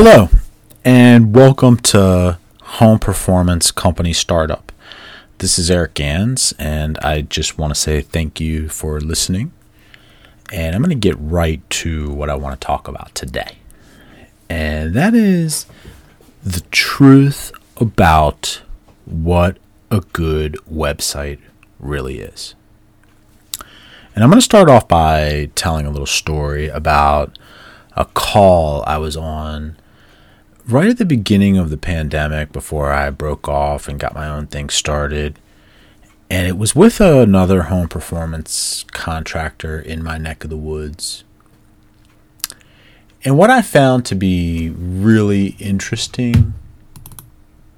Hello, and welcome to Home Performance Company Startup. This is Eric Gans, and I just want to say thank you for listening. And I'm going to get right to what I want to talk about today, and that is the truth about what a good website really is. And I'm going to start off by telling a little story about a call I was on right at the beginning of the pandemic before I broke off and got my own thing started. And it was with another home performance contractor in my neck of the woods. And what I found to be really interesting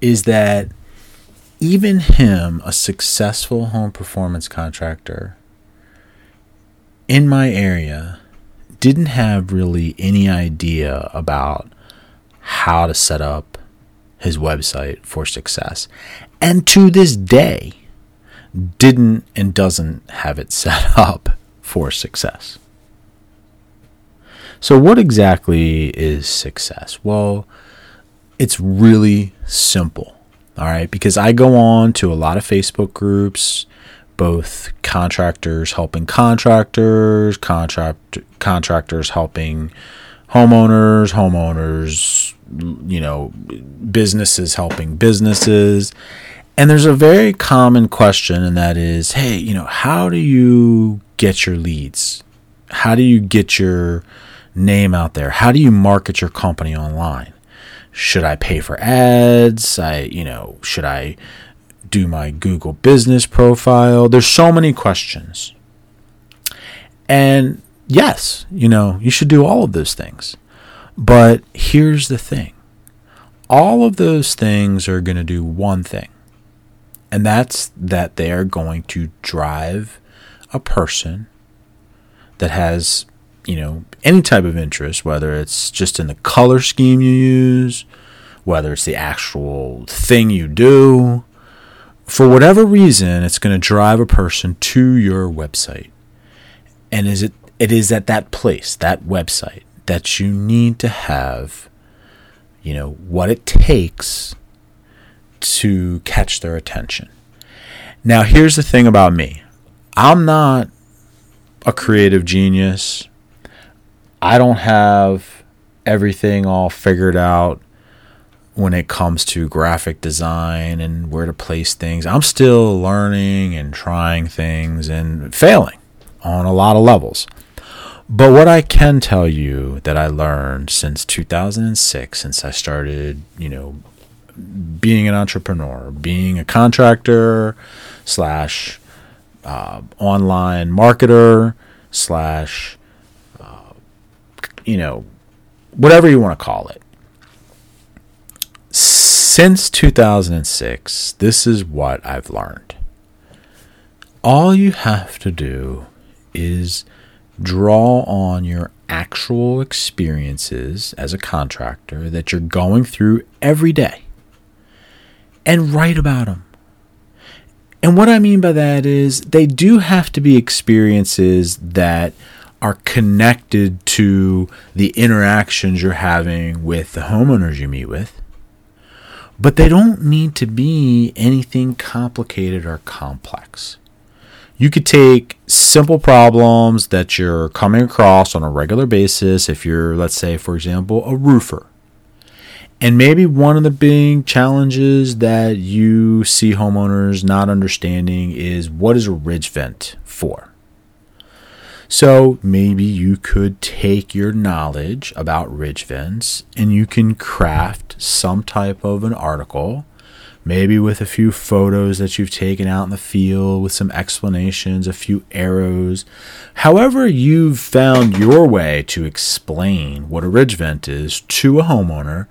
is that even him, a successful home performance contractor in my area, didn't have really any idea about how to set up his website for success. And to this day, didn't and doesn't have it set up for success. So, what exactly is success? Well, it's really simple. All right, because I go on to a lot of Facebook groups, both contractors helping contractors, contract contractors helping homeowners, homeowners, you know, businesses helping businesses. And there's a very common question, and that is hey, you know, how do you get your leads? How do you get your name out there? How do you market your company online? Should I pay for ads? I, you know, should I do my Google business profile? There's so many questions. And yes, you know, you should do all of those things. But here's the thing all of those things are going to do one thing, and that's that they are going to drive a person that has, you know, any type of interest, whether it's just in the color scheme you use, whether it's the actual thing you do. For whatever reason, it's going to drive a person to your website. And is it it is at that place, that website, that you need to have, you know, what it takes to catch their attention. Now, here's the thing about me I'm not a creative genius, I don't have everything all figured out when it comes to graphic design and where to place things. I'm still learning and trying things and failing on a lot of levels. But what I can tell you that I learned since 2006, since I started, you know, being an entrepreneur, being a contractor slash uh, online marketer slash, uh, you know, whatever you want to call it. Since 2006, this is what I've learned. All you have to do is draw on your actual experiences as a contractor that you're going through every day and write about them. And what I mean by that is they do have to be experiences that are connected to the interactions you're having with the homeowners you meet with. But they don't need to be anything complicated or complex you could take simple problems that you're coming across on a regular basis. If you're let's say for example a roofer. And maybe one of the big challenges that you see homeowners not understanding is what is a ridge vent for? So maybe you could take your knowledge about ridge vents and you can craft some type of an article maybe with a few photos that you've taken out in the field with some explanations, a few arrows. However, you've found your way to explain what a ridge vent is to a homeowner,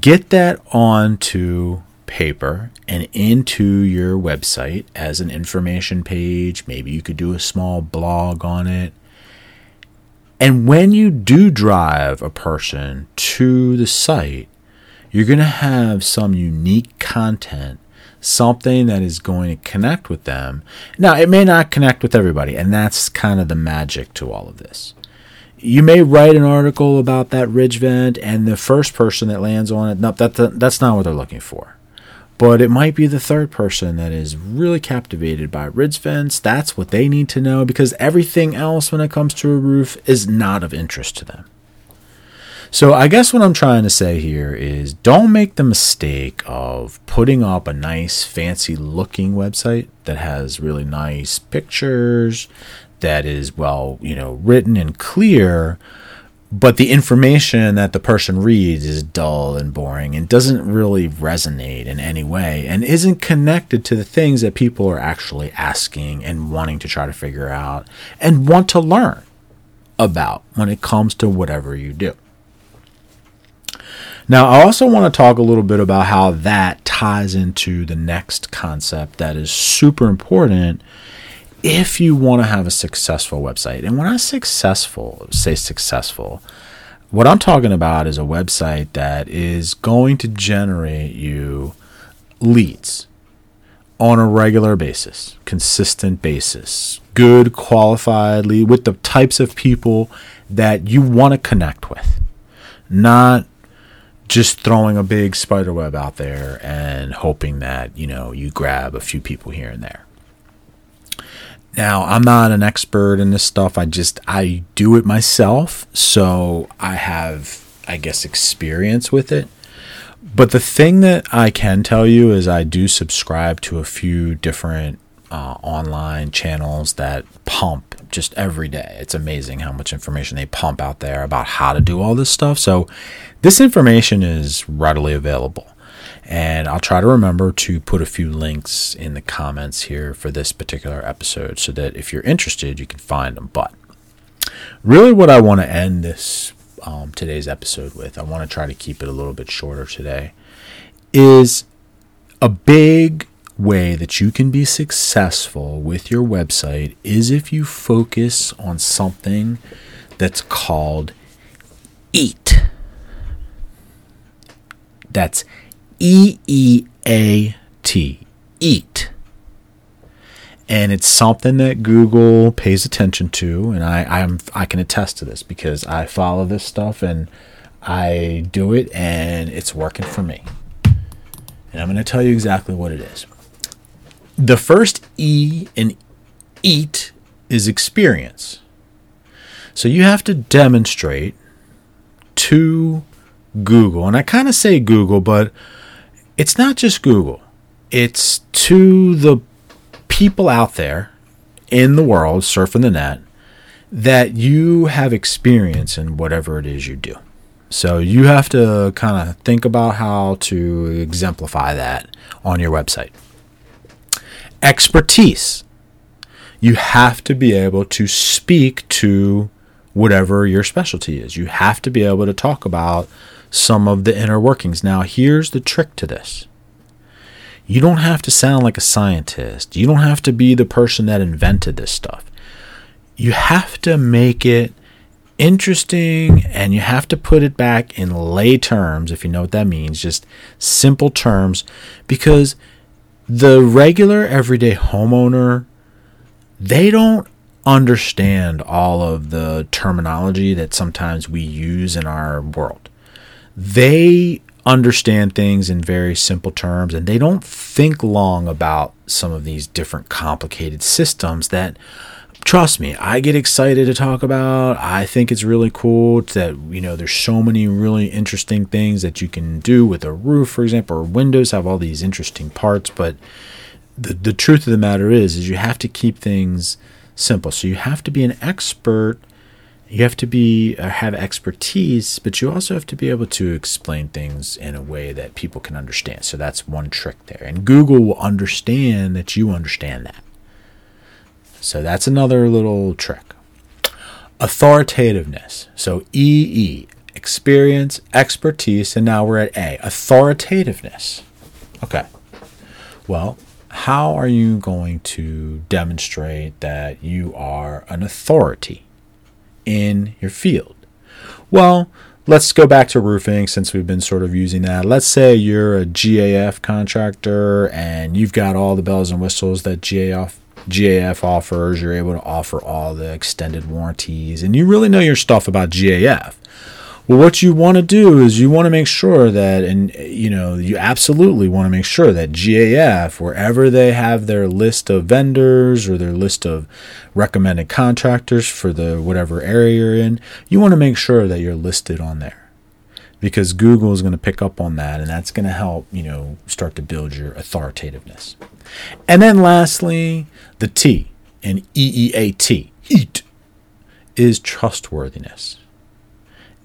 get that onto paper and into your website as an information page. Maybe you could do a small blog on it. And when you do drive a person to the site, you're going to have some unique content, something that is going to connect with them. Now, it may not connect with everybody, and that's kind of the magic to all of this. you may write an article about that ridge vent, and the first person that lands on it, no, that, that that's not what they're looking for. But it might be the third person that is really captivated by ridge vents. That's what they need to know because everything else when it comes to a roof is not of interest to them. So I guess what I'm trying to say here is don't make the mistake of putting up a nice fancy looking website that has really nice pictures that is well, you know, written and clear, but the information that the person reads is dull and boring and doesn't really resonate in any way and isn't connected to the things that people are actually asking and wanting to try to figure out and want to learn about when it comes to whatever you do. Now, I also want to talk a little bit about how that ties into the next concept that is super important if you want to have a successful website. And when I successful, say successful, what I'm talking about is a website that is going to generate you leads on a regular basis, consistent basis, good qualified lead with the types of people that you want to connect with. Not just throwing a big spider web out there and hoping that, you know, you grab a few people here and there. Now, I'm not an expert in this stuff. I just I do it myself, so I have I guess experience with it. But the thing that I can tell you is I do subscribe to a few different uh, online channels that pump just every day. It's amazing how much information they pump out there about how to do all this stuff. So, this information is readily available. And I'll try to remember to put a few links in the comments here for this particular episode so that if you're interested, you can find them. But really, what I want to end this um, today's episode with, I want to try to keep it a little bit shorter today, is a big way that you can be successful with your website is if you focus on something that's called EAT. That's E E A T, eat. And it's something that Google pays attention to, and I I'm I can attest to this because I follow this stuff and I do it, and it's working for me. And I'm going to tell you exactly what it is. The first E in eat is experience. So you have to demonstrate to Google, and I kind of say Google, but it's not just Google, it's to the people out there in the world surfing the net that you have experience in whatever it is you do. So you have to kind of think about how to exemplify that on your website. Expertise. You have to be able to speak to whatever your specialty is. You have to be able to talk about some of the inner workings. Now, here's the trick to this you don't have to sound like a scientist, you don't have to be the person that invented this stuff. You have to make it interesting and you have to put it back in lay terms, if you know what that means, just simple terms, because the regular everyday homeowner, they don't understand all of the terminology that sometimes we use in our world. They understand things in very simple terms and they don't think long about some of these different complicated systems that trust me i get excited to talk about i think it's really cool that you know there's so many really interesting things that you can do with a roof for example or windows have all these interesting parts but the, the truth of the matter is is you have to keep things simple so you have to be an expert you have to be uh, have expertise, but you also have to be able to explain things in a way that people can understand. So that's one trick there. And Google will understand that you understand that. So that's another little trick. Authoritativeness. So EE, experience, expertise, and now we're at A, authoritativeness. Okay. Well, how are you going to demonstrate that you are an authority? in your field? Well, let's go back to roofing since we've been sort of using that. Let's say you're a GAF contractor and you've got all the bells and whistles that GAF GAF offers. You're able to offer all the extended warranties, and you really know your stuff about GAF. Well, what you want to do is you want to make sure that, and you know, you absolutely want to make sure that GAF, wherever they have their list of vendors or their list of recommended contractors for the whatever area you're in, you want to make sure that you're listed on there because Google is going to pick up on that and that's going to help, you know, start to build your authoritativeness. And then lastly, the T in EEAT, EAT, is trustworthiness.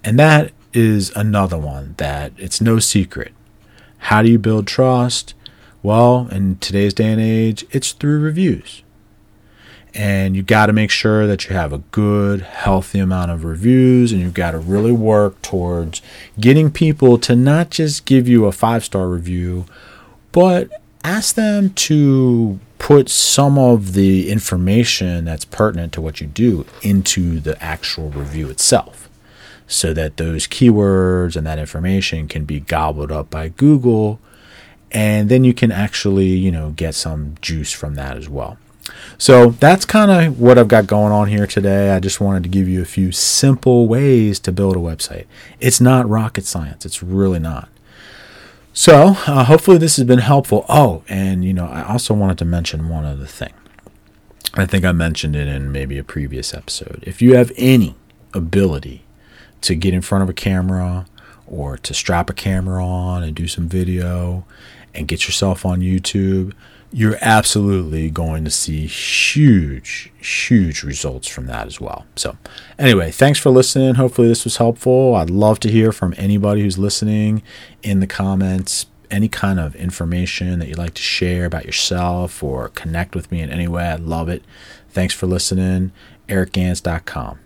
And that is another one that it's no secret. How do you build trust? Well, in today's day and age, it's through reviews. And you got to make sure that you have a good, healthy amount of reviews, and you've got to really work towards getting people to not just give you a five star review, but ask them to put some of the information that's pertinent to what you do into the actual review itself so that those keywords and that information can be gobbled up by Google and then you can actually, you know, get some juice from that as well. So that's kind of what I've got going on here today. I just wanted to give you a few simple ways to build a website. It's not rocket science, it's really not. So, uh, hopefully, this has been helpful. Oh, and you know, I also wanted to mention one other thing. I think I mentioned it in maybe a previous episode. If you have any ability to get in front of a camera or to strap a camera on and do some video and get yourself on YouTube, you're absolutely going to see huge, huge results from that as well. So, anyway, thanks for listening. Hopefully, this was helpful. I'd love to hear from anybody who's listening in the comments. Any kind of information that you'd like to share about yourself or connect with me in any way, I'd love it. Thanks for listening. EricGans.com.